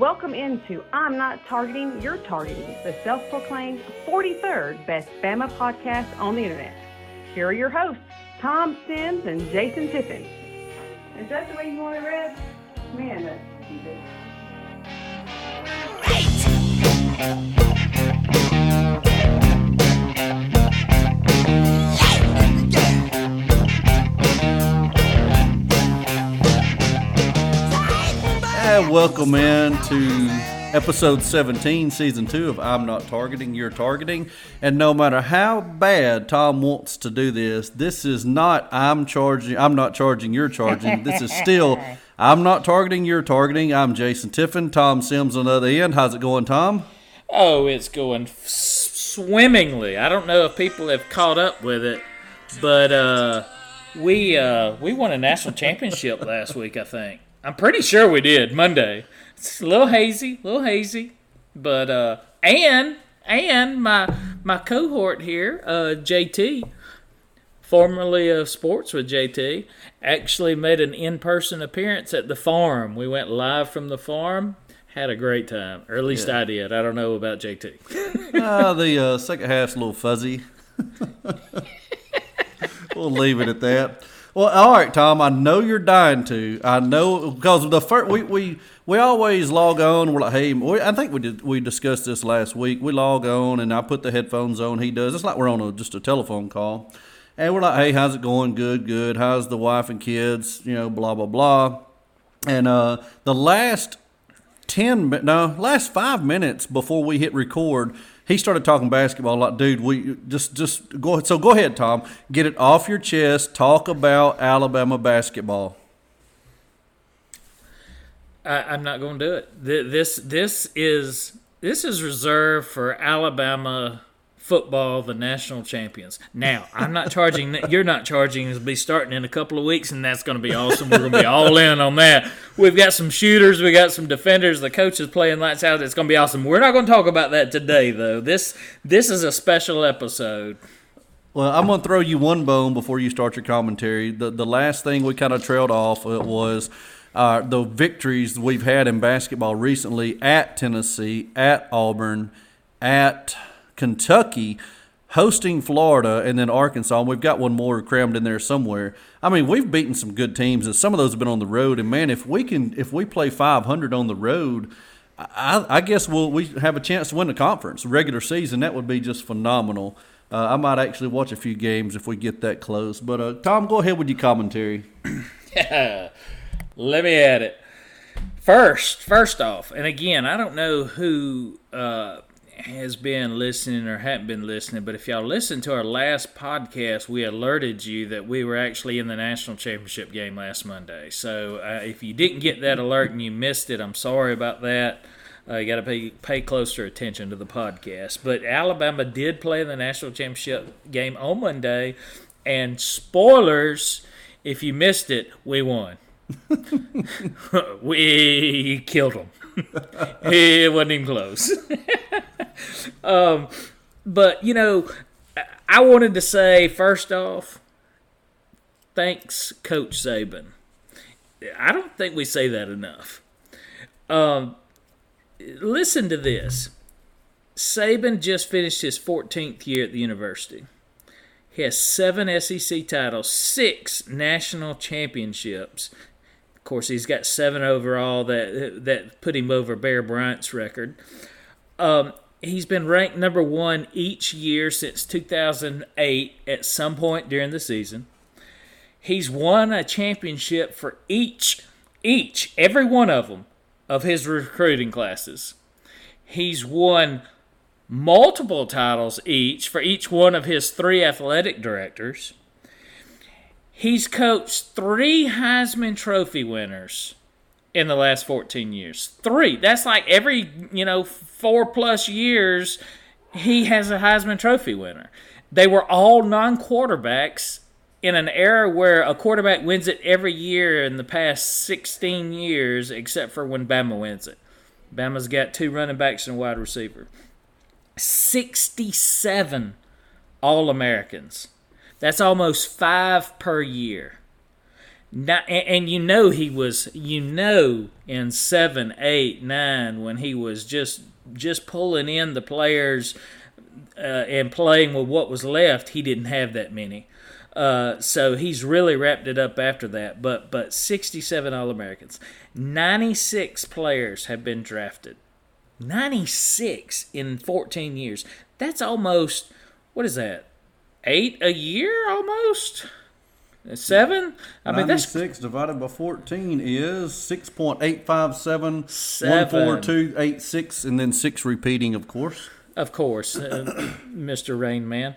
welcome into I'm Not Targeting, You're Targeting, the self proclaimed 43rd best Bama podcast on the internet. Here are your hosts, Tom Sims and Jason Tiffin. Is that the way you want it read? Man, that's And welcome in to episode 17, season two of I'm Not Targeting, You're Targeting. And no matter how bad Tom wants to do this, this is not I'm charging, I'm not charging, you're charging. This is still I'm not targeting, you're targeting. I'm Jason Tiffin, Tom Sims on the other end. How's it going, Tom? Oh, it's going f- swimmingly. I don't know if people have caught up with it, but uh, we uh, we won a national championship last week. I think I'm pretty sure we did Monday. It's a little hazy, a little hazy, but uh, and and my my cohort here, uh, JT, formerly of Sports with JT, actually made an in person appearance at the farm. We went live from the farm. Had a great time, or at least I did. I don't know about JT. Uh, the uh, second half's a little fuzzy. we'll leave it at that. Well, all right, Tom. I know you're dying to. I know because the first we, we we always log on. We're like, hey, we, I think we did. We discussed this last week. We log on, and I put the headphones on. He does. It's like we're on a, just a telephone call, and we're like, hey, how's it going? Good, good. How's the wife and kids? You know, blah blah blah. And uh, the last ten no last five minutes before we hit record he started talking basketball like dude we just just go so go ahead tom. Get it off your chest. Talk about alabama basketball. I, I'm not going to do it. This this is this is reserved for Alabama football, the national champions. Now, I'm not charging. You're not charging. It'll be starting in a couple of weeks, and that's going to be awesome. We're going to be all in on that. We've got some shooters. We got some defenders. The coach is playing lights out. It's going to be awesome. We're not going to talk about that today, though. This this is a special episode. well i'm going to throw you one bone before you start your commentary the, the last thing we kind of trailed off uh, was uh, the victories we've had in basketball recently at tennessee at auburn at kentucky hosting Florida and then Arkansas, and we've got one more crammed in there somewhere. I mean, we've beaten some good teams, and some of those have been on the road. And man, if we can, if we play 500 on the road, I, I guess we'll we have a chance to win the conference regular season. That would be just phenomenal. Uh, I might actually watch a few games if we get that close. But uh, Tom, go ahead with your commentary. Let me add it. First, first off, and again, I don't know who uh, has been listening or hadn't been listening, but if y'all listened to our last podcast, we alerted you that we were actually in the national championship game last Monday. So uh, if you didn't get that alert and you missed it, I'm sorry about that. Uh, you got to pay pay closer attention to the podcast. But Alabama did play in the national championship game on Monday, and spoilers, if you missed it, we won. we killed them. It wasn't even close. um, but you know, I wanted to say first off, thanks, Coach Saban. I don't think we say that enough. Um, listen to this. Saban just finished his 14th year at the university. He has seven SEC titles, six national championships. Course, he's got seven overall that that put him over Bear Bryant's record. Um, he's been ranked number one each year since 2008 at some point during the season. He's won a championship for each, each, every one of them of his recruiting classes. He's won multiple titles each for each one of his three athletic directors. He's coached three Heisman Trophy winners in the last 14 years. Three. That's like every, you know, four plus years, he has a Heisman Trophy winner. They were all non quarterbacks in an era where a quarterback wins it every year in the past 16 years, except for when Bama wins it. Bama's got two running backs and a wide receiver. 67 All Americans. That's almost five per year. Not, and, and you know he was, you know, in seven, eight, nine, when he was just just pulling in the players uh, and playing with what was left, he didn't have that many. Uh, so he's really wrapped it up after that. But but 67 All Americans, 96 players have been drafted, 96 in 14 years. That's almost what is that? Eight a year almost. Seven? I mean, that's 96 divided by 14 is 6.857, 14286, and then 6 repeating, of course. Of course, uh, Mr. Rain Man.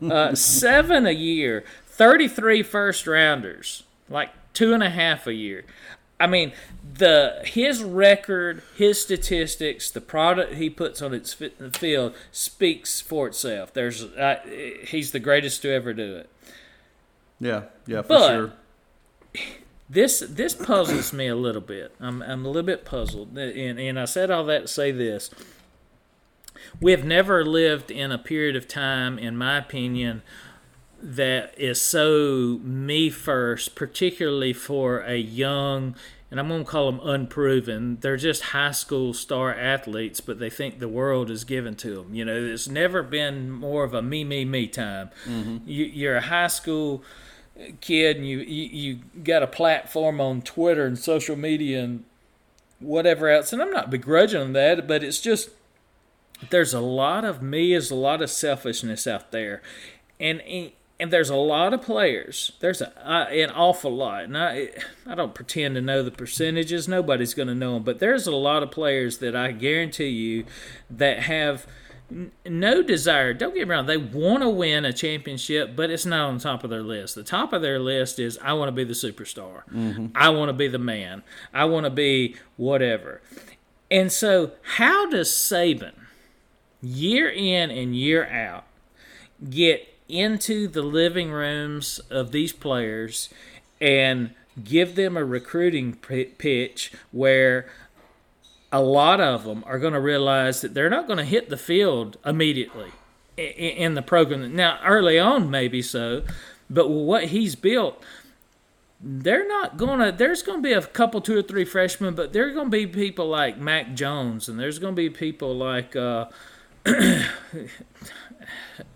Uh, seven a year, 33 first rounders, like two and a half a year. I mean, the his record, his statistics, the product he puts on its fit, the field speaks for itself. There's uh, he's the greatest to ever do it. Yeah, yeah, for But- sure. This this puzzles me a little bit. I'm I'm a little bit puzzled, and and I said all that to say this. We have never lived in a period of time, in my opinion, that is so me first, particularly for a young, and I'm going to call them unproven. They're just high school star athletes, but they think the world is given to them. You know, it's never been more of a me, me, me time. Mm-hmm. You, you're a high school kid, and you, you you got a platform on Twitter and social media and whatever else. And I'm not begrudging them that, but it's just there's a lot of me, there's a lot of selfishness out there, and and there's a lot of players. There's a, uh, an awful lot, and I I don't pretend to know the percentages. Nobody's going to know them, but there's a lot of players that I guarantee you that have n- no desire. Don't get me wrong; they want to win a championship, but it's not on top of their list. The top of their list is I want to be the superstar. I want to be the man. I want to be whatever. And so, how does Saban? year in and year out get into the living rooms of these players and give them a recruiting pitch where a lot of them are going to realize that they're not going to hit the field immediately in the program. Now, early on, maybe so, but what he's built, they're not gonna. There's gonna be a couple, two or three freshmen, but there's gonna be people like Mac Jones, and there's gonna be people like uh,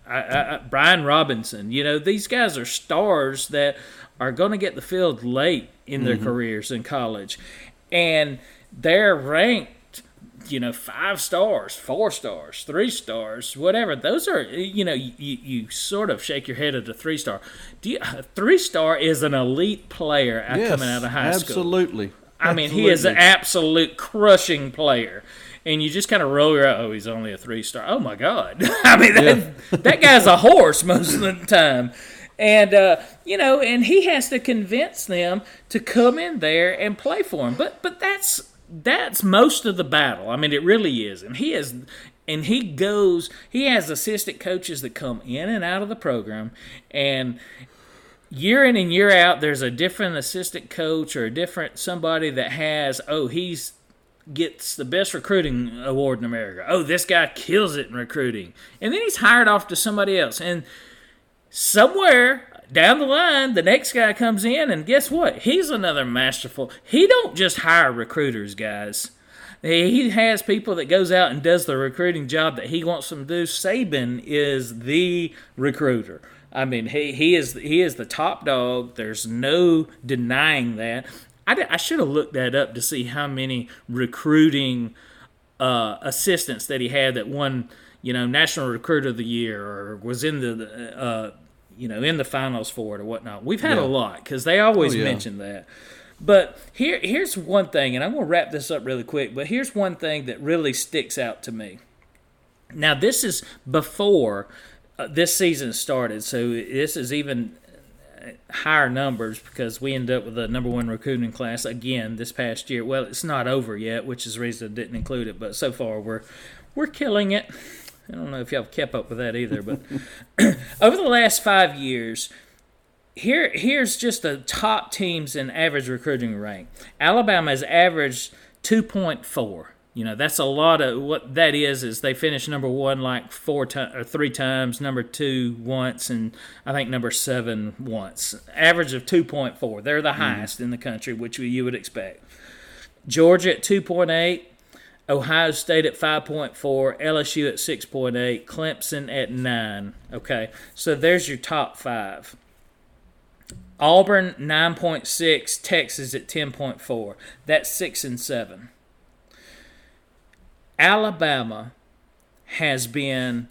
I, I, Brian Robinson. You know, these guys are stars that are going to get the field late in their mm-hmm. careers in college, and they're ranked. You know, five stars, four stars, three stars, whatever. Those are, you know, you, you sort of shake your head at a three star. Do you, a three star is an elite player Yes, coming out of high school. absolutely. I mean, he is an absolute crushing player. And you just kind of roll your oh, he's only a three star. Oh my God. I mean, that, that guy's a horse most of the time. And, uh, you know, and he has to convince them to come in there and play for him. But, but that's, that's most of the battle. I mean, it really is. And he is, and he goes, he has assistant coaches that come in and out of the program. And, year in and year out, there's a different assistant coach or a different somebody that has, oh, he's gets the best recruiting award in America. Oh, this guy kills it in recruiting. And then he's hired off to somebody else. And somewhere down the line, the next guy comes in and guess what? He's another masterful. He don't just hire recruiters, guys. He has people that goes out and does the recruiting job that he wants them to do. Saban is the recruiter. I mean, he, he is he is the top dog. There's no denying that. I, I should have looked that up to see how many recruiting uh, assistants that he had that won, you know, National Recruiter of the Year or was in the, uh, you know, in the finals for it or whatnot. We've had Yeah. a lot because they always Oh, yeah. mention that. But here, here's one thing, and I'm going to wrap this up really quick. But here's one thing that really sticks out to me. Now, this is before uh, this season started, so this is even higher numbers because we ended up with a number one recruiting class again this past year. Well, it's not over yet, which is the reason I didn't include it. But so far, we're we're killing it. I don't know if y'all have kept up with that either, but over the last five years, here here's just the top teams in average recruiting rank. Alabama has averaged 2.4 You know, that's a lot of what that is. Is they finished number one like four times or three times, number two once, and I think number seven once. Average of two point four. They're the mm-hmm. highest in the country, which you would expect. Georgia at two point eight, Ohio State at 5.4, LSU at 6.8, Clemson at 9. Okay, so there's your top five. Auburn 9.6, Texas at 10.4. That's 6 and 7. Alabama has been,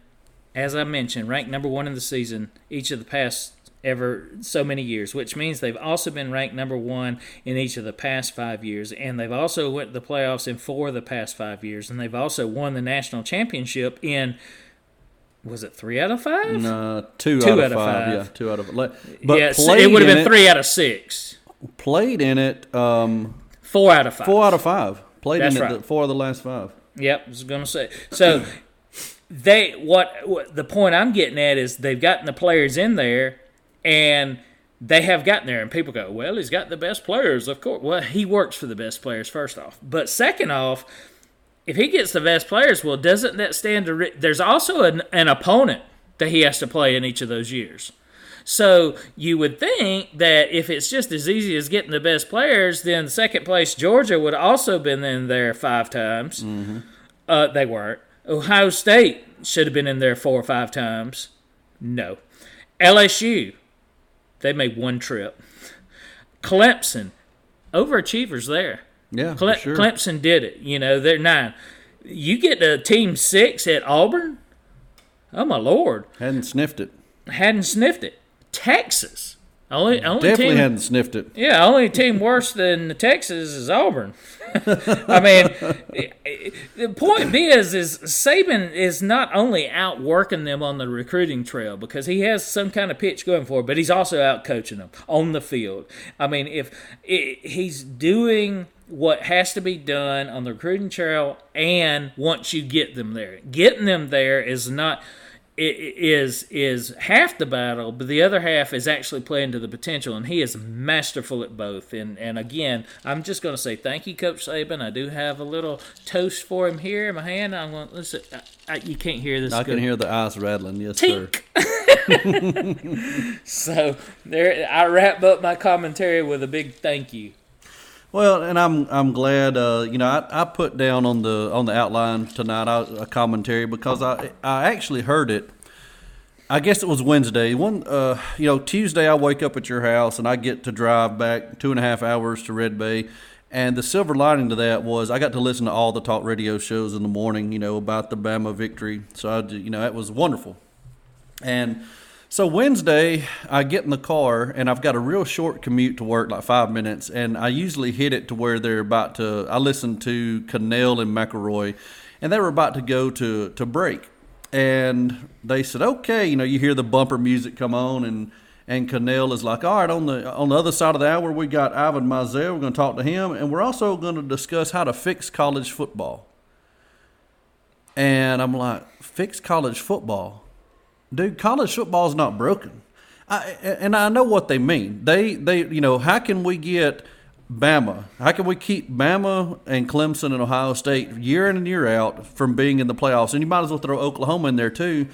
as I mentioned, ranked number one in the season each of the past ever so many years, which means they've also been ranked number one in each of the past five years, and they've also went to the playoffs in four of the past five years, and they've also won the national championship in was it three out of five? No, two, Two out, out of five. five. Yeah, two out of. But played it would have been three out of six. Played in it. Um, Four out of five. four out of five. Played That's in it right. four of the last five. Yep, I was going to say. So they what, what the point I'm getting at is they've gotten the players in there, and they have gotten there, and people go, "Well, he's got the best players, of course." Well, he works for the best players first off, but second off, if he gets the best players, well, doesn't that stand to? Re- There's also an, an opponent that he has to play in each of those years. So you would think that if it's just as easy as getting the best players, then second place Georgia would also been in there five times. Uh, they weren't. Ohio State should have been in there four or five times. No. LSU, they made one trip. Clemson, overachievers there. Yeah, Cle- sure. Clemson did it. You know, they're nine. You get to team six at Auburn. Oh my lord, Hadn't sniffed it. hadn't sniffed it. Texas, only only Definitely team. hadn't sniffed it. Yeah, only team worse than Texas is Auburn. I mean, the point being is, is Saban is not only outworking them on the recruiting trail because he has some kind of pitch going for, it, but he's also out coaching them on the field. I mean, if i he's doing what has to be done on the recruiting trail, and once you get them there, getting them there is not is is half the battle, but the other half is actually playing to the potential, and he is masterful at both. And and again, I'm just going to say thank you, Coach Saban. I do have a little toast for him here in my hand. I'm going to listen. I, I, you can't hear this. I can hear the ice rattling. Yes, sir. So there, I wrap up my commentary with a big thank you. Well, and I'm I'm glad. Uh, you know, I, I put down on the on the outline tonight I, a commentary because I I actually heard it. I guess it was Wednesday. One, uh, you know, Tuesday I wake up at your house and I get to drive back two and a half hours to Red Bay. And the silver lining to that was I got to listen to all the talk radio shows in the morning, you know, about the Bama victory. So I, you know, that was wonderful. And so Wednesday, I get in the car and I've got a real short commute to work, like five minutes, and I usually hit it to where they're about to. I listened to Cannell and McElroy, and they were about to go to to break, and they said, "Okay," you know, you hear the bumper music come on, and and Cannell is like, "All right, on the on the other side of the hour, we got Ivan Maisel. We're going to talk to him, and we're also going to discuss how to fix college football." And I'm like, "Fix college football." Dude, college football is not broken. I, and I know what they mean. They, they, you know, how can we get Bama? How can we keep Bama and Clemson and Ohio State year in and year out from being in the playoffs? And you might as well throw Oklahoma in there too.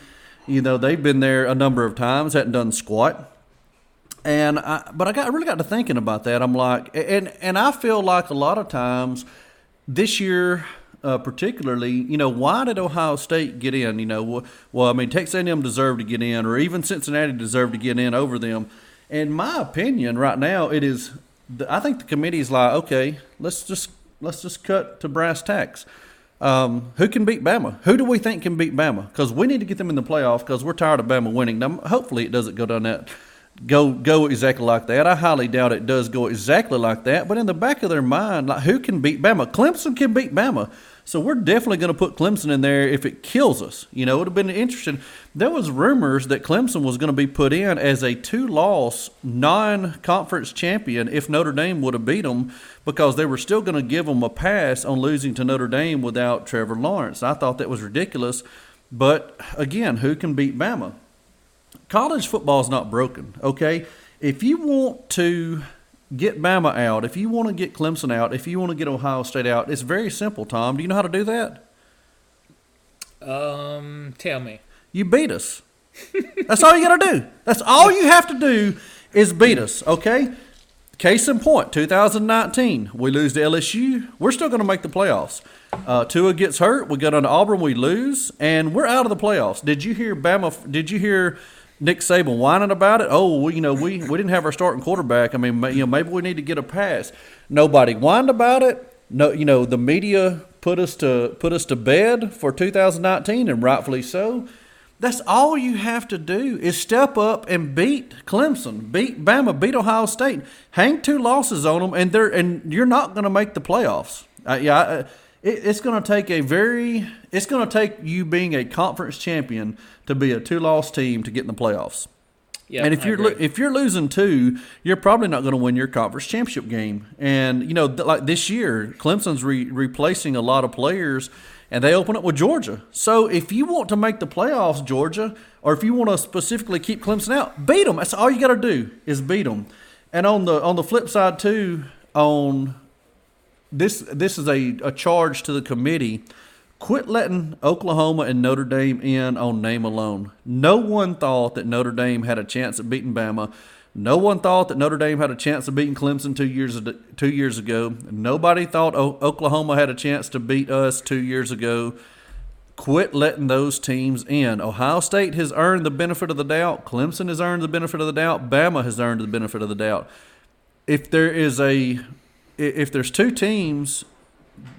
You know, they've been there a number of times, hadn't done squat. And I, but I got I really got to thinking about that. I'm like, and and I feel like a lot of times this year, uh, particularly, you know, why did Ohio State get in? You know, well, I mean, Texas A&M deserved to get in, or even Cincinnati deserved to get in over them. In my opinion, right now, it is. I think the committee's like, okay, let's just let's just cut to brass tacks. Um, who can beat Bama? Who do we think can beat Bama? Because we need to get them in the playoff because we're tired of Bama winning. Now, hopefully, it doesn't go down that go go exactly like that. I highly doubt it does go exactly like that. But in the back of their mind, like who can beat Bama? Clemson can beat Bama. So we're definitely going to put Clemson in there if it kills us. You know, it would have been interesting. There was rumors that Clemson was going to be put in as a two-loss non-conference champion if Notre Dame would have beat them because they were still going to give them a pass on losing to Notre Dame without Trevor Lawrence. I thought that was ridiculous. But again, who can beat Bama? College football is not broken. Okay, if you want to get Bama out, if you want to get Clemson out, if you want to get Ohio State out, it's very simple, Tom. Do you know how to do that? Um, tell me. You beat us. That's all you got to do. That's all you have to do is beat us, okay? Case in point, 2019, we lose to LSU. We're still going to make the playoffs. Uh, Tua gets hurt. We go down to Auburn. We lose, and we're out of the playoffs. Did you hear Bama? Did you hear Nick Saban whining about it? Oh, we, you know, we, we didn't have our starting quarterback. I mean, you know, maybe we need to get a pass. Nobody whined about it. No, you know, the media put us to put us to bed for 2019, and rightfully so. That's all you have to do is step up and beat Clemson, beat Bama, beat Ohio State, hang two losses on them, and they're and you're not going to make the playoffs. Uh, yeah, it, it's going to take a very it's going to take you being a conference champion to be a two loss team to get in the playoffs. Yeah, and if I you're agree. if you're losing two, you're probably not going to win your conference championship game. And you know, th- like this year, Clemson's re- replacing a lot of players, and they open up with Georgia. So if you want to make the playoffs, Georgia, or if you want to specifically keep Clemson out, beat them. That's all you got to do is beat them. And on the on the flip side too, on this this is a, a charge to the committee. Quit letting Oklahoma and Notre Dame in on name alone. No one thought that Notre Dame had a chance at beating Bama. No one thought that Notre Dame had a chance of beating Clemson two years two years ago. Nobody thought o- Oklahoma had a chance to beat us two years ago. Quit letting those teams in. Ohio State has earned the benefit of the doubt. Clemson has earned the benefit of the doubt. Bama has earned the benefit of the doubt. If there is a if there's two teams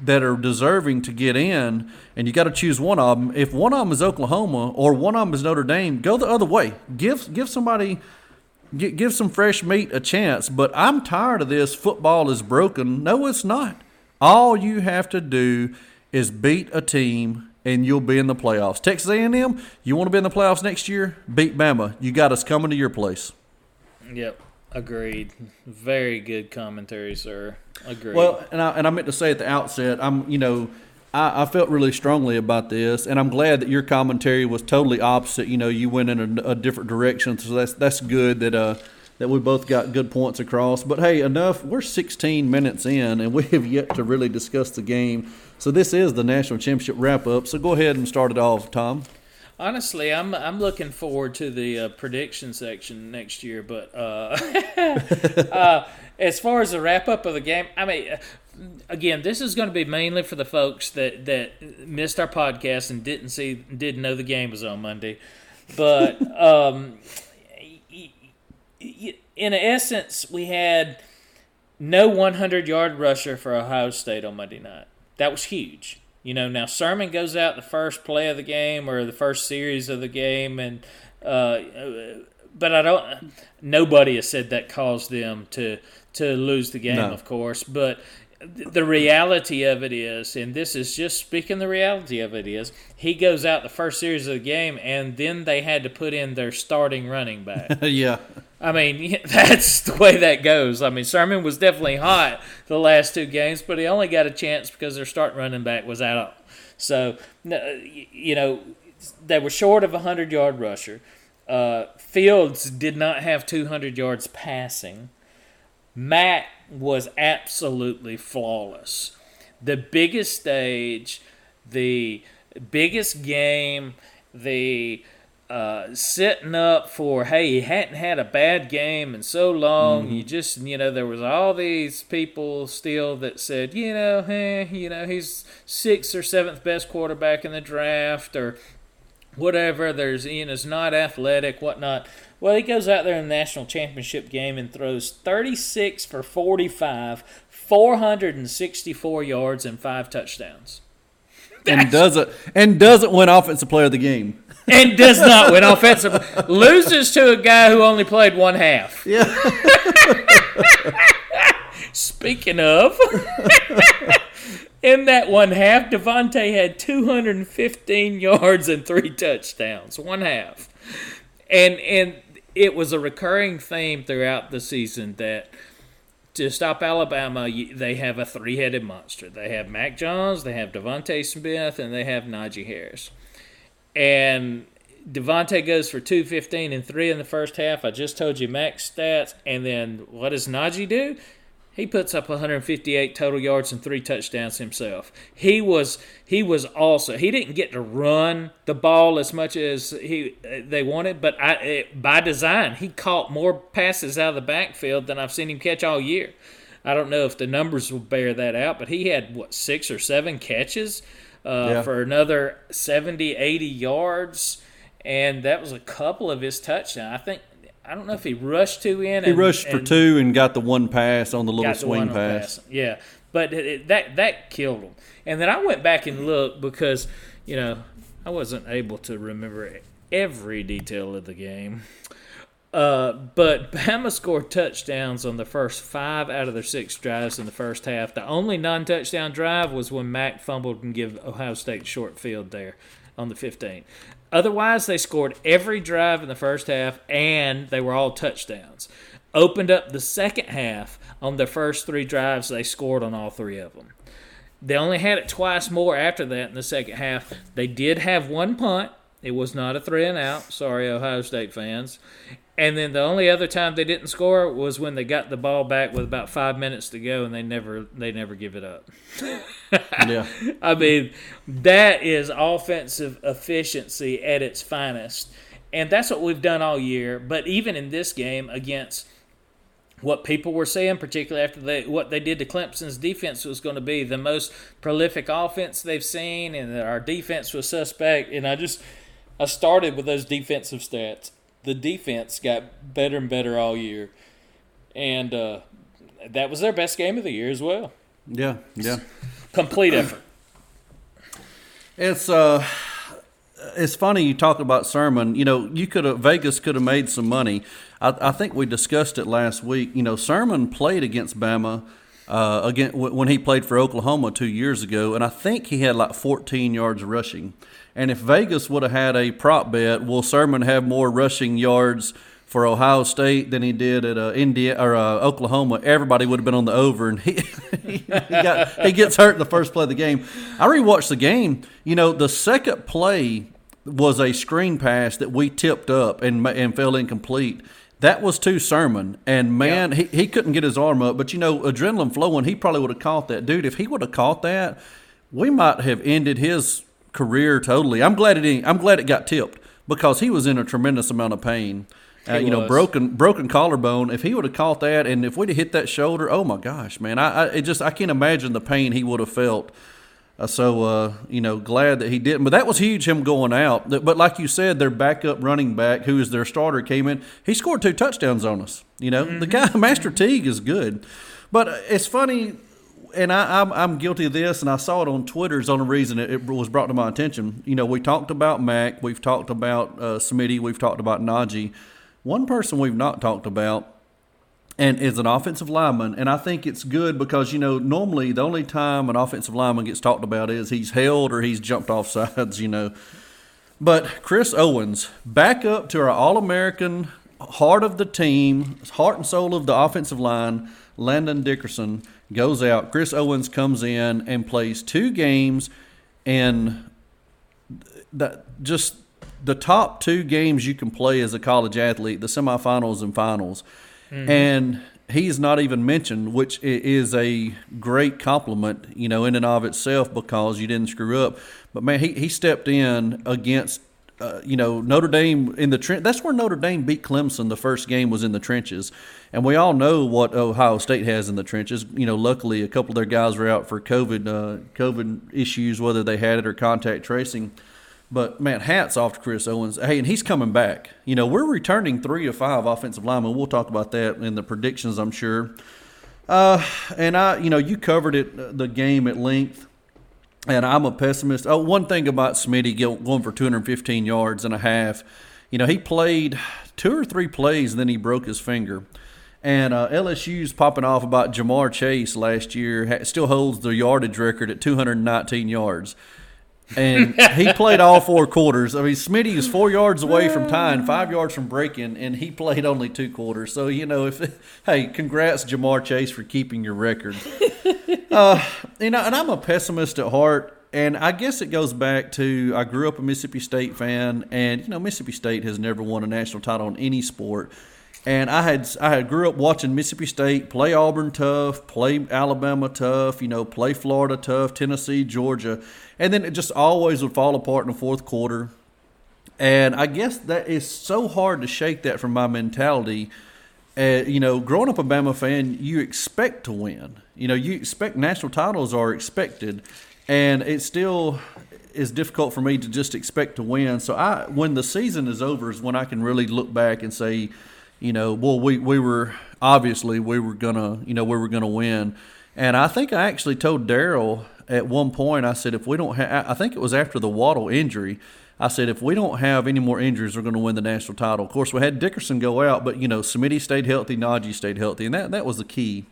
that are deserving to get in, and you got to choose one of them. If one of them is Oklahoma or one of them is Notre Dame, go the other way. Give give somebody gi- give some fresh meat a chance. But I'm tired of this. Football is broken. No, it's not. All you have to do is beat a team. And you'll be in the playoffs. Texas A&M, you want to be in the playoffs next year? Beat Bama. You got us coming to your place. Yep, agreed. Very good commentary, sir. Agreed. Well, and I, and I meant to say at the outset, I'm you know, I, I felt really strongly about this, and I'm glad that your commentary was totally opposite. You know, you went in a, a different direction, so that's that's good that uh that we both got good points across. But hey, enough. We're 16 minutes in, and we have yet to really discuss the game. So this is the national championship wrap up. So go ahead and start it off, Tom. Honestly, I'm I'm looking forward to the uh, prediction section next year. But uh, uh, as far as the wrap up of the game, I mean, uh, again, this is going to be mainly for the folks that that missed our podcast and didn't see didn't know the game was on Monday. But um, in essence, we had no 100 yard rusher for Ohio State on Monday night. That was huge. You know, now Sermon goes out the first play of the game or the first series of the game, and uh, but I don't. Nobody has said that caused them to to lose the game, No. of course. But the reality of it is, and this is just speaking the reality of it is, he goes out the first series of the game, and then they had to put in their starting running back. yeah. I mean, that's the way that goes. I mean, Sermon was definitely hot the last two games, but he only got a chance because their starting running back was out. So, you know, they were short of a 100 yard rusher. Uh, Fields did not have 200 yards passing. Mac was absolutely flawless. The biggest stage, the biggest game, the uh, sitting up for hey, he hadn't had a bad game in so long. You just you know there was all these people still that said you know hey you know he's sixth or seventh best quarterback in the draft or whatever. There's Ian is not athletic, whatnot. Well, he goes out there in the national championship game and throws 36 for 45, 464 yards and five touchdowns, And doesn't and doesn't win offensive player of the game. and does not win offensive. Loses to a guy who only played one half. Yeah. Speaking of. In that one half, DeVonta had 215 yards and three touchdowns. One half. And and it was a recurring theme throughout the season that to stop Alabama, they have a three-headed monster. They have Mac Jones, they have DeVonta Smith, and they have Najee Harris. And DeVonta goes for 215 and 3 in the first half. I just told you Mac's stats. And then what does Najee do? He puts up 158 total yards and three touchdowns himself. He was he was also he didn't get to run the ball as much as he they wanted, but I, it, by design he caught more passes out of the backfield than I've seen him catch all year. I don't know if the numbers will bear that out, but he had what six or seven catches uh, yeah. for another 70, 80 yards, and that was a couple of his touchdowns. I think I don't know if he rushed two in. He and, rushed for two and got the one pass on the little swing the pass. pass. Yeah, but it, it, that that killed him. And then I went back and looked because you know I wasn't able to remember every detail of the game. Uh, but Bama scored touchdowns on the first five out of their six drives in the first half. The only non-touchdown drive was when Mac fumbled and gave Ohio State short field there on the 15. Otherwise, they scored every drive in the first half, and they were all touchdowns. Opened up the second half on their first three drives. They scored on all three of them. They only had it twice more after that in the second half. They did have one punt. It was not a three and out. Sorry, Ohio State fans. And then the only other time they didn't score was when they got the ball back with about five minutes to go, and they never they never give it up. yeah, I mean that is offensive efficiency at its finest, and that's what we've done all year. But even in this game against what people were saying, particularly after they what they did to Clemson's defense was going to be the most prolific offense they've seen, and that our defense was suspect. And I just I started with those defensive stats the defense got better and better all year, and uh, that was their best game of the year as well. Yeah, yeah, complete effort. It's uh, it's funny you talk about Sermon. You know, you could have Vegas could have made some money. I, I think we discussed it last week. You know, Sermon played against Bama. Uh, again, when he played for Oklahoma two years ago, and I think he had like 14 yards rushing. And if Vegas would have had a prop bet, will Sermon have more rushing yards for Ohio State than he did at uh, India or uh, Oklahoma? Everybody would have been on the over, and he he, got, he gets hurt in the first play of the game. I rewatched the game. You know, the second play was a screen pass that we tipped up and and fell incomplete. That was to Sermon, and man, yeah. he, he couldn't get his arm up. But you know, adrenaline flowing, he probably would have caught that dude. If he would have caught that, we might have ended his career totally. I'm glad it. I'm glad it got tipped because he was in a tremendous amount of pain. Uh, you know, broken broken collarbone. If he would have caught that, and if we'd have hit that shoulder, oh my gosh, man! I, I it just I can't imagine the pain he would have felt. Uh, so uh, you know, glad that he didn't. But that was huge, him going out. But like you said, their backup running back, who is their starter, came in. He scored two touchdowns on us. You know, mm-hmm. the guy Master Teague is good. But it's funny and I, am I'm, I'm guilty of this, and I saw it on Twitter. Is the only reason it, it, was brought to my attention. You know, we talked about Mac, we've talked about uh, Smitty, we've talked about Najee. One person we've not talked about, and is an offensive lineman, and I think it's good because you know normally the only time an offensive lineman gets talked about is he's held or he's jumped off sides. You know, but Chris Owens, back up to our All American heart of the team, heart and soul of the offensive line, Landon Dickerson goes out. Chris Owens comes in and plays two games, and that just the top two games you can play as a college athlete, the semifinals and finals, mm-hmm. and he's not even mentioned, which is a great compliment, you know, in and of itself because you didn't screw up. But man, he, he stepped in against uh, you know, Notre Dame in the trench. That's where Notre Dame beat Clemson. The first game was in the trenches, and we all know what Ohio State has in the trenches. You know, luckily a couple of their guys were out for COVID uh, COVID issues, whether they had it or contact tracing. But man, hats off to Chris Owens. Hey, and he's coming back. You know, we're returning three to five offensive linemen. We'll talk about that in the predictions, I'm sure. Uh, and I, you know, you covered it uh, the game at length and I'm a pessimist. Oh, one thing about Smitty going for 215 yards and a half, you know, he played two or three plays and then he broke his finger. And uh, LSU's popping off about Ja'Marr Chase last year, still holds the yardage record at 219 yards and he played all four quarters. I mean, Smitty is four yards away from tying, five yards from breaking, and he played only two quarters. So you know, if hey, congrats Ja'Marr Chase for keeping your record. Uh, you know, and I'm a pessimist at heart. and I guess it goes back to I grew up a Mississippi State fan, and you know Mississippi State has never won a national title in any sport. And I had I had grew up watching Mississippi State play Auburn tough, play Alabama tough, you know, play Florida tough, Tennessee, Georgia, and then it just always would fall apart in the fourth quarter. And I guess that is so hard to shake that from my mentality. Uh, you know, growing up a Bama fan, you expect to win. You know, you expect national titles are expected, and it still is difficult for me to just expect to win. So I, when the season is over, is when I can really look back and say, you know, well, we, we were obviously we were gonna, you know, we were gonna win. And I think I actually told Daryl at one point. I said, if we don't have, I think it was after the Waddle injury. I said, if we don't have any more injuries, we're going to win the national title. Of course, we had Dickerson go out, but you know, Smitty stayed healthy, Najee stayed healthy, and that that was the key.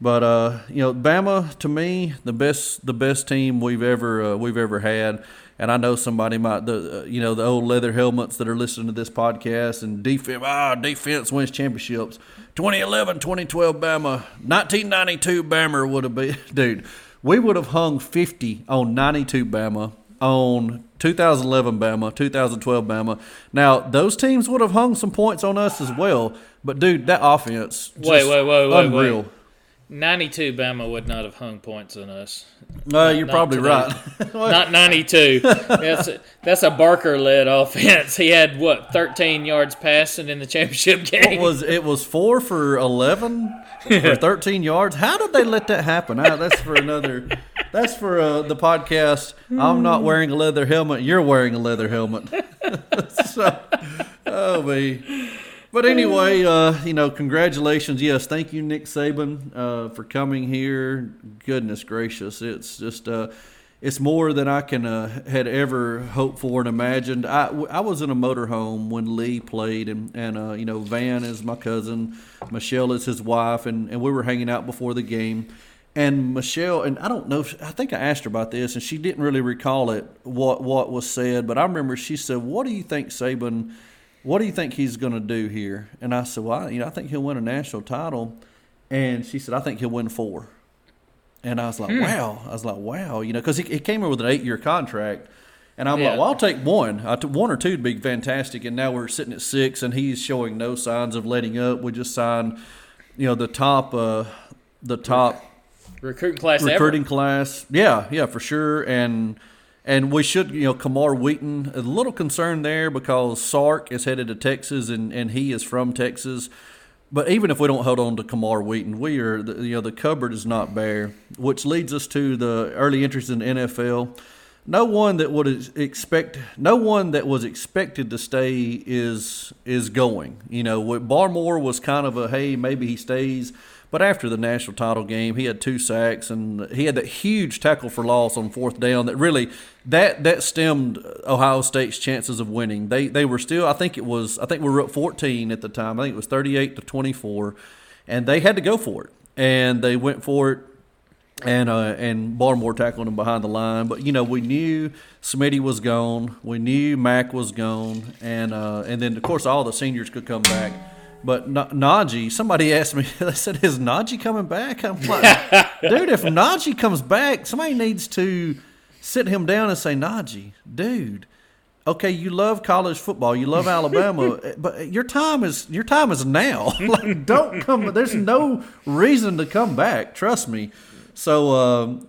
But uh, you know, Bama to me the best the best team we've ever uh, we've ever had. And I know somebody might the uh, you know the old leather helmets that are listening to this podcast and defense ah defense wins championships. 2011, 2012 Bama, 1992 Bama would have been dude. We would have hung 50 on 92 Bama, on 2011 Bama, 2012 Bama. Now those teams would have hung some points on us as well. But dude, that offense, wait, wait, wait, wait, unreal. wait. 92 Bama would not have hung points on us. Uh, you're not probably today. right. Not 92. that's a, that's a Barker led offense. He had what 13 yards passing in the championship What game. was it? Was four for eleven for thirteen yards? How did they let that happen? Ah, that's for another. That's for uh, the podcast. I'm not wearing a leather helmet. You're wearing a leather helmet. so, oh me. But anyway, uh, you know, congratulations. Yes, thank you, Nick Saban, uh, for coming here. Goodness gracious, it's just uh, it's more than I can uh, had ever hoped for and imagined. I, I was in a motorhome when Lee played, and and uh, you know, Van is my cousin, Michelle is his wife, and, and we were hanging out before the game. And Michelle, and I don't know, I think I asked her about this, and she didn't really recall it what what was said, but I remember she said, "What do you think Saban?" What do you think he's going to do here? And I said, well, I, you know, I think he'll win a national title. And she said, I think he'll win four. And I was like, wow. I was like, wow, you know, because he, he came in with an eight year contract. And I'm Yeah. like, well, I'll take one. I took one or two would be fantastic. And now we're sitting at six, and he's showing no signs of letting up. We just signed, you know, the top, uh, the top Recruiting class recruiting class. Yeah, yeah, for sure. And and we should, you know, Camar Wheaton. A little concerned there because Sark is headed to Texas, and, and he is from Texas. But even if we don't hold on to Camar Wheaton, we are, the, you know, the cupboard is not bare, which leads us to the early interest in NFL. No one that would expect, no one that was expected to stay is is going. You know, Barmore was kind of a hey, maybe he stays. But after the national title game, he had two sacks and he had that huge tackle for loss on fourth down. That really that that stemmed Ohio State's chances of winning. They they were still. I think it was. I think we were up 14 at the time. I think it was 38 to 24, and they had to go for it. And they went for it. And uh, and Barmore tackled him behind the line, but you know we knew Smitty was gone, we knew Mac was gone, and uh, and then of course all the seniors could come back. But Na- Najee, somebody asked me, they said, "Is Najee coming back?" I'm like, dude, if Najee comes back, somebody needs to sit him down and say, Najee, dude, okay, you love college football, you love Alabama, but your time is your time is now. like, don't come. There's no reason to come back. Trust me. So. Um,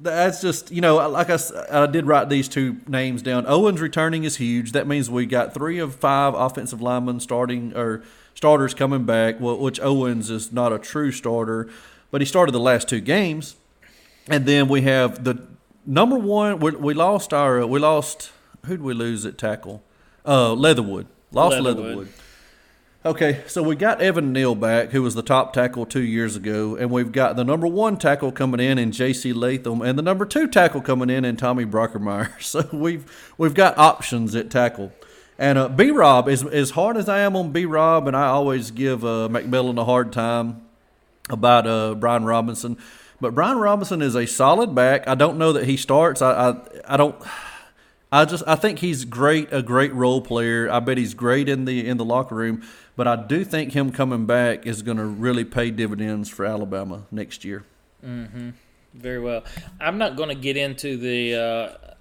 that's just you know like I, I did write these two names down owens returning is huge that means we got three of five offensive linemen starting or starters coming back well, which owens is not a true starter but he started the last two games and then we have the number one we, we lost our we lost who'd we lose at tackle uh leatherwood lost Leatherwood. leatherwood. Okay, so we got Evan Neal back, who was the top tackle two years ago, and we've got the number one tackle coming in in J.C. Latham, and the number two tackle coming in in Tommy Brockermeyer. So we've we've got options at tackle. And uh, B Rob, as as hard as I am on B Rob, and I always give uh, McMillan a hard time about uh, Brian Robinson, but Brian Robinson is a solid back. I don't know that he starts. I I, I don't. I just I think he's great, a great role player. I bet he's great in the in the locker room. But I do think him coming back is going to really pay dividends for Alabama next year. Very well. I'm not going to get into the uh,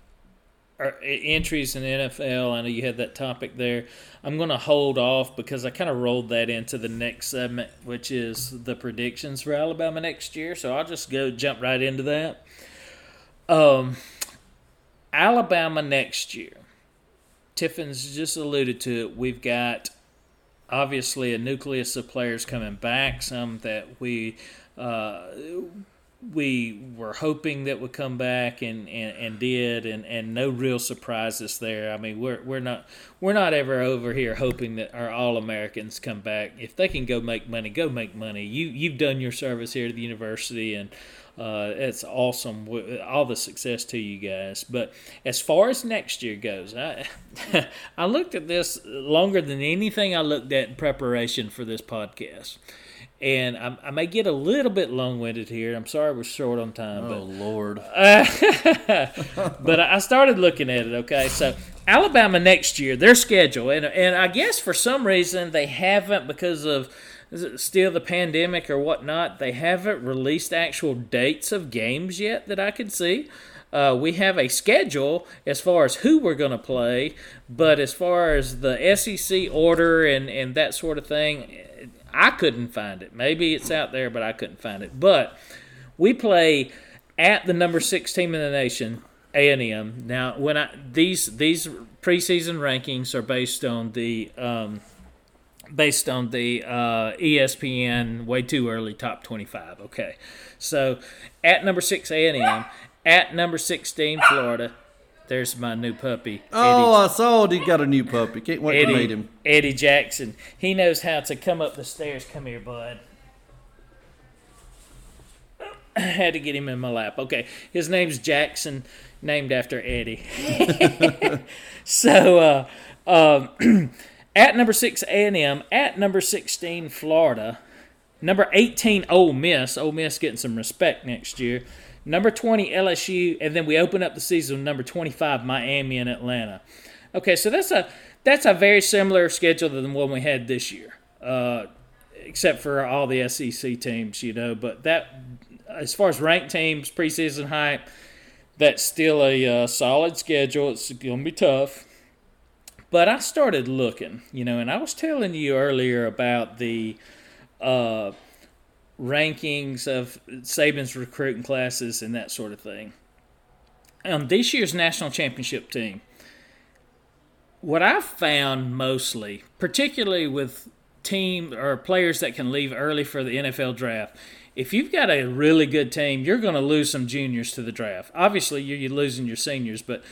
entries in NFL. I know you had that topic there. I'm going to hold off because I kind of rolled that into the next segment, which is the predictions for Alabama next year. So I'll just go jump right into that. Um, Alabama next year. Tiffin's just alluded to it. We've got obviously a nucleus of players coming back, some that we uh, we were hoping that would come back and, and, and did and, and no real surprises there. I mean we're we're not we're not ever over here hoping that our all Americans come back. If they can go make money, go make money. You you've done your service here to the university and uh, it's awesome. All the success to you guys. But as far as next year goes, I I looked at this longer than anything I looked at in preparation for this podcast. And I, I may get a little bit long winded here. I'm sorry we're short on time. Oh, but, Lord. but I started looking at it, okay? So Alabama next year, their schedule, and, and I guess for some reason they haven't because of still the pandemic or whatnot, they haven't released actual dates of games yet that I could see. Uh, we have a schedule as far as who we're going to play, but as far as the SEC order and, and that sort of thing, I couldn't find it. Maybe it's out there, but I couldn't find it. But we play at the number six team in the nation, A and M. Now, when I these these preseason rankings are based on the um, based on the uh, ESPN way too early top twenty five. Okay, so at number six A and M, at number sixteen Florida, there's my new puppy. Oh, I saw he got a new puppy. Can't wait Eddie, to meet him. Eddie Jackson. He knows how to come up the stairs. Come here, bud. I had to get him in my lap. Okay, his name's Jackson, named after Eddie. so, uh, um, at number six A&M, at number sixteen Florida, number eighteen Ole Miss. Ole Miss getting some respect next year number 20 LSU, and then we open up the season with number 25 Miami and Atlanta. Okay, so that's a that's a very similar schedule than the one we had this year, uh, except for all the SEC teams, you know. But that, as far as ranked teams, preseason hype, that's still a uh, solid schedule. It's to be tough. But I started looking, you know, and I was telling you earlier about the uh, rankings of Saban's recruiting classes and that sort of thing. Um, this year's national championship team, what I've found mostly, particularly with team or players that can leave early for the NFL draft, if you've got a really good team, you're going to lose some juniors to the draft. Obviously, you're losing your seniors, but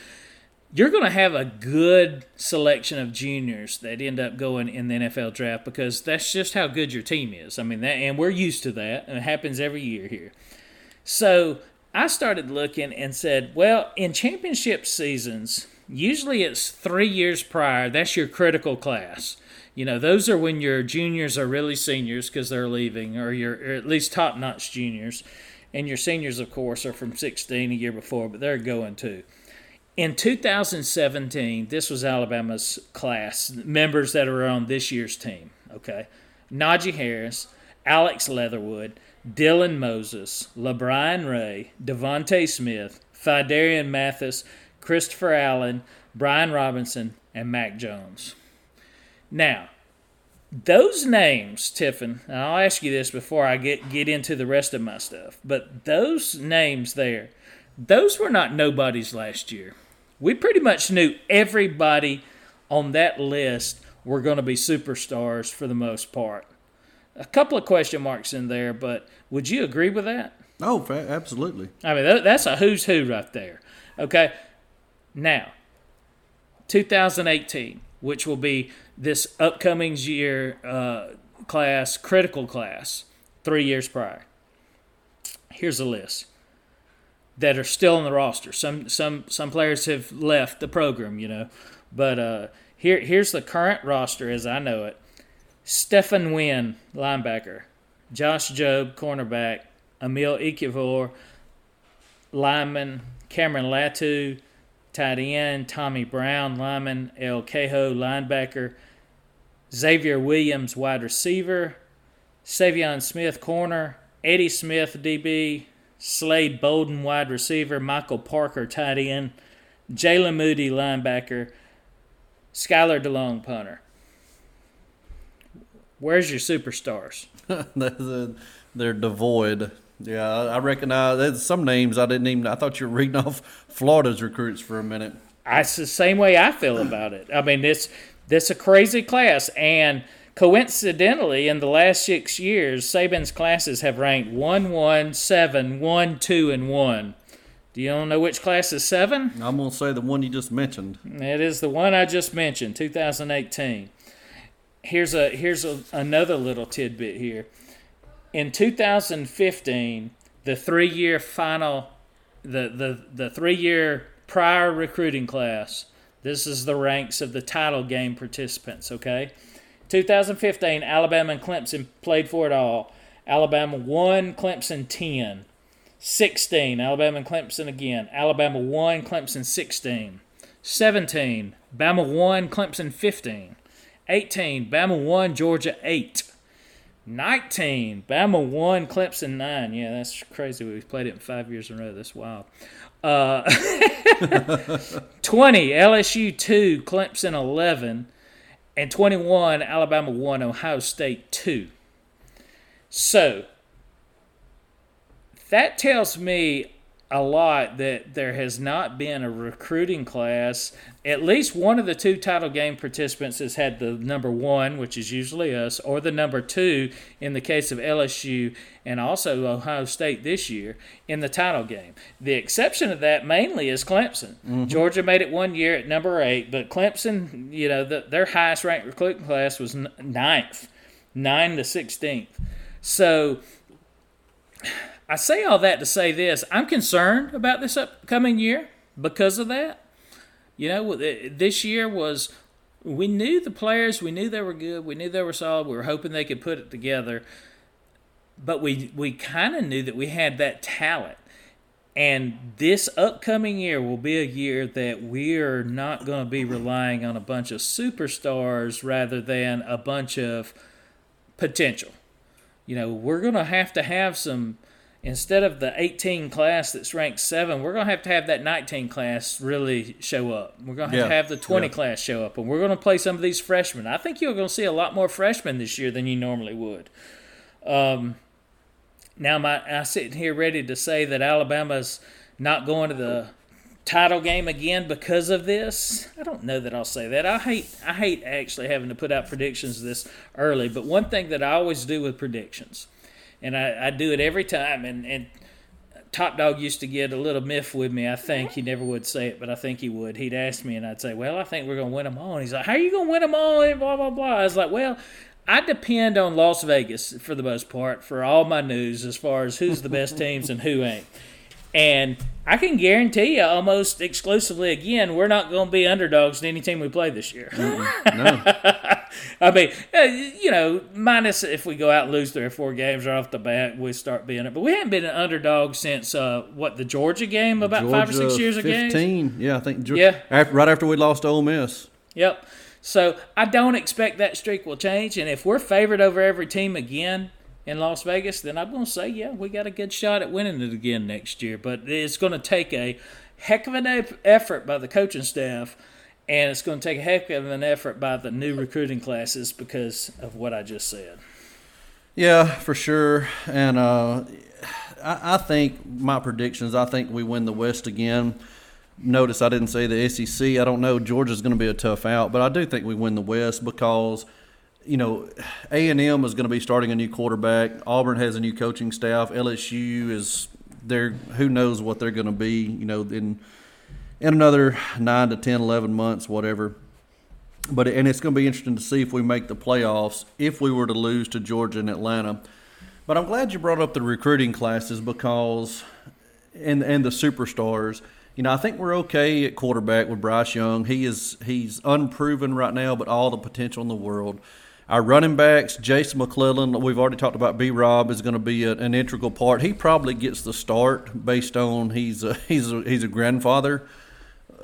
you're going to have a good selection of juniors that end up going in the NFL draft because that's just how good your team is. I mean, that, and we're used to that, and it happens every year here. So I started looking and said, well, in championship seasons, usually it's three years prior. That's your critical class. You know, those are when your juniors are really seniors because they're leaving, or your or at least top notch juniors. And your seniors, of course, are from 16 a year before, but they're going too. In 2017, this was Alabama's class, members that are on this year's team. Okay. Najee Harris, Alex Leatherwood, Dylan Moses, LaBryan Ray, DeVonta Smith, Phidarian Mathis, Christopher Allen, Brian Robinson, and Mac Jones. Now, those names, Tiffin, and I'll ask you this before I get, get into the rest of my stuff, but those names there, those were not nobodies last year we pretty much knew everybody on that list were going to be superstars for the most part. A couple of question marks in there, but would you agree with that? Oh, absolutely. I mean, that's a who's who right there. Okay. Now, 2018, which will be this upcoming year uh, class, critical class, three years prior. Here's a list that are still on the roster. Some some some players have left the program, you know, but uh, here here's the current roster as I know it: Stephon Wynn, linebacker; Josh Jobe, cornerback; Emil Ekiyor, lineman; Cameron Latu, tight end; Tommy Brown, lineman; Ale Kaho, linebacker; Xavier Williams, wide receiver; Saivion Smith, corner; Eddie Smith, DB; Slade Bolden, wide receiver, Michael Parker, tight end, Jaylen Moody, linebacker, Skyler DeLong, punter. Where's your superstars? They're devoid. Yeah, I recognize some names I didn't even. I thought you were reading off Florida's recruits for a minute. It's the same way I feel about it. I mean, this this a crazy class, and coincidentally, in the last six years, Saban's classes have ranked 1 1, 7, 1, 2, and one. Do you all know which class is seven? I'm gonna say the one you just mentioned. It is the one I just mentioned, 2018. Here's a here's a, another little tidbit here. In 2015, the three year final, the the the three year prior recruiting class. This is the ranks of the title game participants. Okay, 2015, Alabama and Clemson played for it all. Alabama won, Clemson 10. 16, Alabama and Clemson again. Alabama won, Clemson 16. 17, Bama won, Clemson 15. 18, Bama won, Georgia 8. 19, Bama won, Clemson 9. Yeah, that's crazy. We've played it in five years in a row. That's wild. Uh, 20, LSU 2, Clemson 11. And 21, Alabama 1, Ohio State 2. So, that tells me a lot that there has not been a recruiting class. At least one of the two title game participants has had the number one, which is usually us, or the number two in the case of LSU and also Ohio State this year in the title game. The exception of that mainly is Clemson. Mm-hmm. Georgia made it one year at number eight, but Clemson, you know, the, their highest ranked recruiting class was ninth, nine to 16th. So I say all that to say this I'm concerned about this upcoming year because of that. You know, this year was, we knew the players, we knew they were good, we knew they were solid, we were hoping they could put it together. But we, we kind of knew that we had that talent. And this upcoming year will be a year that we're not going to be relying on a bunch of superstars rather than a bunch of potential. You know, we're going to have to have some instead of the 18 class that's ranked seven, we're going to have to have that 19 class really show up. We're going to have yeah. to have the 20 yeah. class show up, and we're going to play some of these freshmen. I think you're going to see a lot more freshmen this year than you normally would. Um, now, my, I'm sitting here ready to say that Alabama's not going to the title game again because of this. I don't know that I'll say that. I hate I hate actually having to put out predictions this early, but one thing that I always do with predictions and I, I do it every time. And, and Top Dog used to get a little miff with me. I think he never would say it, but I think he would. He'd ask me, and I'd say, "Well, I think we're gonna win them all." And he's like, "How are you gonna win them all?" And blah blah blah. I was like, "Well." I depend on Las Vegas for the most part for all my news as far as who's the best teams and who ain't. And I can guarantee you almost exclusively again, we're not going to be underdogs to any team we play this year. no. I mean, uh, you know, minus if we go out and lose three or four games right off the bat, we start being it. But we haven't been an underdog since what, uh, what the Georgia game about Georgia five or six years ago. Fifteen, yeah, I think. Yeah, after, right after we lost to Ole Miss. Yep. So I don't expect that streak will change, and if we're favored over every team again, in Las Vegas, then I'm going to say, yeah, we got a good shot at winning it again next year. But it's going to take a heck of an effort by the coaching staff, and it's going to take a heck of an effort by the new recruiting classes because of what I just said. Yeah, for sure. And uh, I, I think my predictions, I think we win the West again. Notice I didn't say the SEC. I don't know. Georgia's going to be a tough out, but I do think we win the West because – you know, A and M is going to be starting a new quarterback. Auburn has a new coaching staff. LSU is there. Who knows what they're going to be? You know, in in another nine to 10, 11 months, whatever. But and it's going to be interesting to see if we make the playoffs if we were to lose to Georgia and Atlanta. But I'm glad you brought up the recruiting classes because and and the superstars. You know, I think we're okay at quarterback with Bryce Young. He is he's unproven right now, but all the potential in the world. Our running backs, Jason McClellan, we've already talked about. B. Rob is going to be a, an integral part. He probably gets the start based on he's a, he's a, he's a grandfather.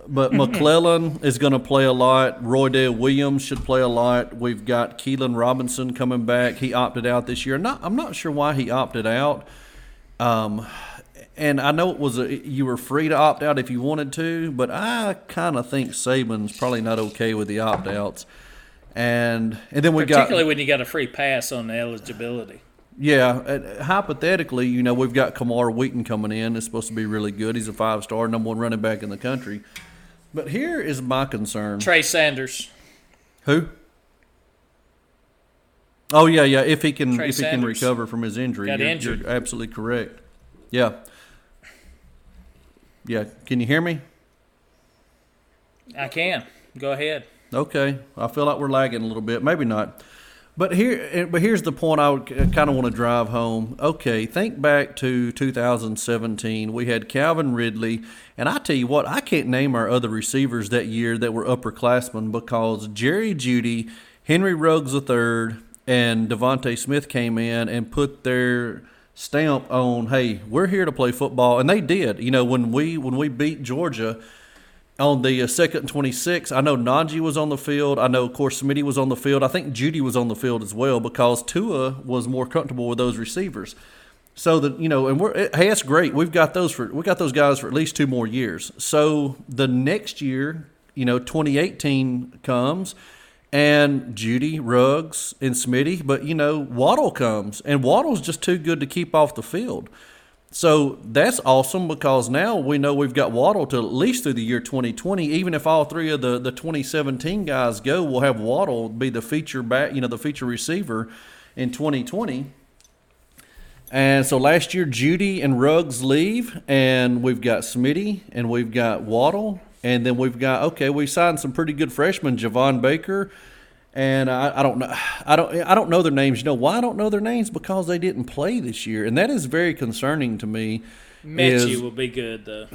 But McClellan is going to play a lot. Roydell Williams should play a lot. We've got Keilan Robinson coming back. He opted out this year. Not, I'm not sure why he opted out. Um, and I know it was a, you were free to opt out if you wanted to, but I kind of think Saban's probably not okay with the opt outs. And and then we got particularly when you got a free pass on the eligibility. yeah, uh, hypothetically, you know, we've got Camar Wheaton coming in. It's supposed to be really good. He's a five star, number one running back in the country. But here is my concern. Trey Sanders. Who? Oh yeah, yeah. If he can, Trey if he can recover from his injury, Got you're, injured. you're absolutely correct. Yeah, yeah. Can you hear me? I can. Go ahead. Okay, I feel like we're lagging a little bit. Maybe not. But here, eh, but here's the point I would kind of want to drive home. Okay, think back to 2017. We had Calvin Ridley, and I tell you what, I can't name our other receivers that year that were upperclassmen because Jerry Jeudy, Henry Ruggs III, and DeVonta Smith came in and put their stamp on. Hey, we're here to play football, and they did. You know, when we when we beat Georgia on the uh, second and 26, I know Najee was on the field. I know, of course, Smitty was on the field. I think Jeudy was on the field as well because Tua was more comfortable with those receivers. So that you know, and we're hey, that's great. We've got those for we got those guys for at least two more years. So the next year, you know, 2018 comes, and Jeudy, Ruggs, and Smitty, but you know, Waddle comes, and Waddle's just too good to keep off the field. So that's awesome because now we know we've got Waddle to at least through the year 2020. Even if all three of the, the 2017 guys go, we'll have Waddle be the feature back, you know, the feature receiver in 2020. And so last year, Jeudy and Ruggs leave, and we've got Smitty and we've got Waddle, and then we've got okay, we signed some pretty good freshmen, Javon Baker, and I, I don't know, I don't, I don't know their names. You know why I don't know their names? Because they didn't play this year, and that is very concerning to me. Metchie will be good though.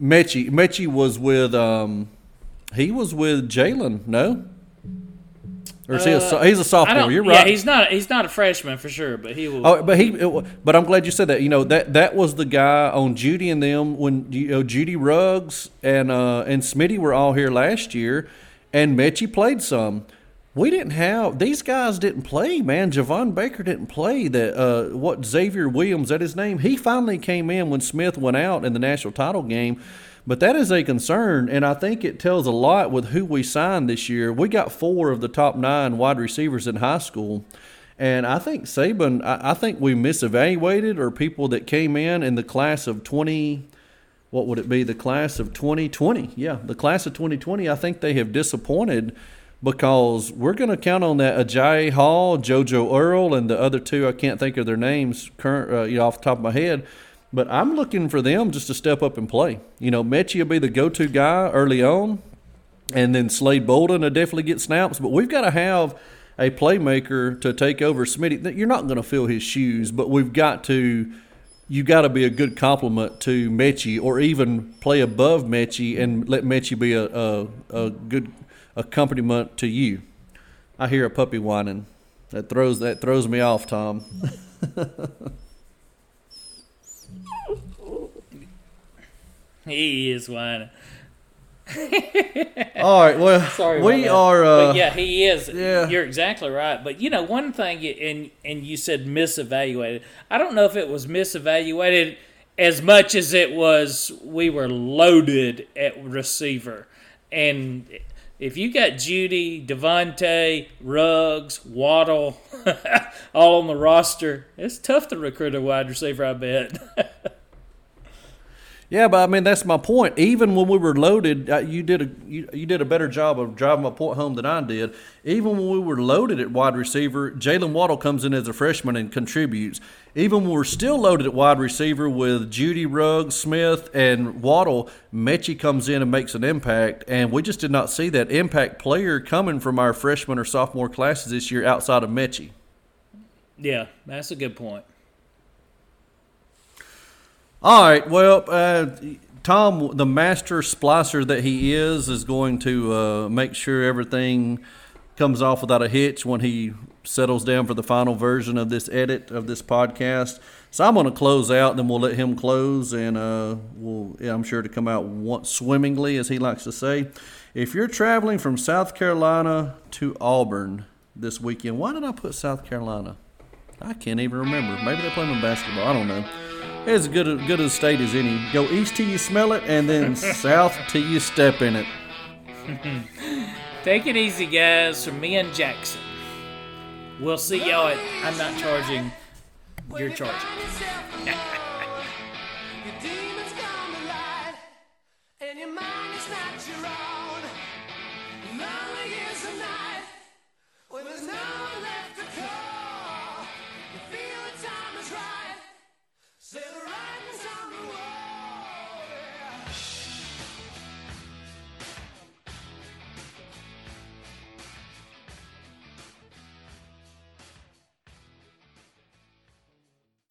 Metchie, Metchie was with, um, he was with Jalen, no, or is he a, he's a I sophomore? You're right. yeah, he's not. He's not a freshman for sure, but he will. Oh, but he, but I'm glad you said that. You know that that was the guy on Jeudy and them when you know Jeudy Ruggs and uh, and Smitty were all here last year, and Metchie played some. We didn't have these guys didn't play, man. Javon Baker didn't play. That uh, what Xavier Williams, that his name. He finally came in when Smith went out in the national title game. But that is a concern, and I think it tells a lot with who we signed this year. We got four of the top nine wide receivers in high school. And I think Saban, I, I think we misevaluated or people that came in in the class of 20, what would it be? The class of 2020. Yeah, the class of 2020. I think they have disappointed because we're going to count on that Agiye Hall, JoJo Earle, and the other two. I can't think of their names current, uh, you know, off the top of my head. But I'm looking for them just to step up and play. You know, Metchie will be the go-to guy early on and then Slade Bolden will definitely get snaps. But we've got to have a playmaker to take over Smitty. You're not going to fill his shoes, but we've got to. You got to be a good complement to Metchie, or even play above Metchie and let Metchie be a, a, a good accompaniment to you. I hear a puppy whining. That throws that throws me off, Tom. he is whining. All right, well, Sorry, we are. Uh, yeah, he is. yeah. You're exactly right. But you know, one thing, and and you said misevaluated. I don't know if it was misevaluated as much as it was we were loaded at receiver, and if you got Jeudy, DeVonta, Ruggs, Waddle, all on the roster, it's tough to recruit a wide receiver. I bet. Yeah, but I mean that's my point. Even when we were loaded, uh, you did a you, you did a better job of driving my point home than I did. Even when we were loaded at wide receiver, Jalen Waddle comes in as a freshman and contributes. Even when we're still loaded at wide receiver with Jeudy Ruggs, Smith, and Waddle, Metchie comes in and makes an impact. And we just did not see that impact player coming from our freshman or sophomore classes this year outside of Metchie. yeah, that's a good point. All right. Well, uh, Tom, the master splicer that he is, is going to uh, make sure everything comes off without a hitch when he settles down for the final version of this edit of this podcast. So I'm going to close out, then we'll let him close, and uh, we'll, yeah, I'm sure to come out once swimmingly, as he likes to say. If you're traveling from South Carolina to Auburn this weekend, why did I put South Carolina? I can't even remember. Maybe they play them in basketball. I don't know. It's as good a, good a state as any. Go east till you smell it, and then south till you step in it. Take it easy, guys. From me and Jackson. We'll see y'all at I'm not charging. You're charging.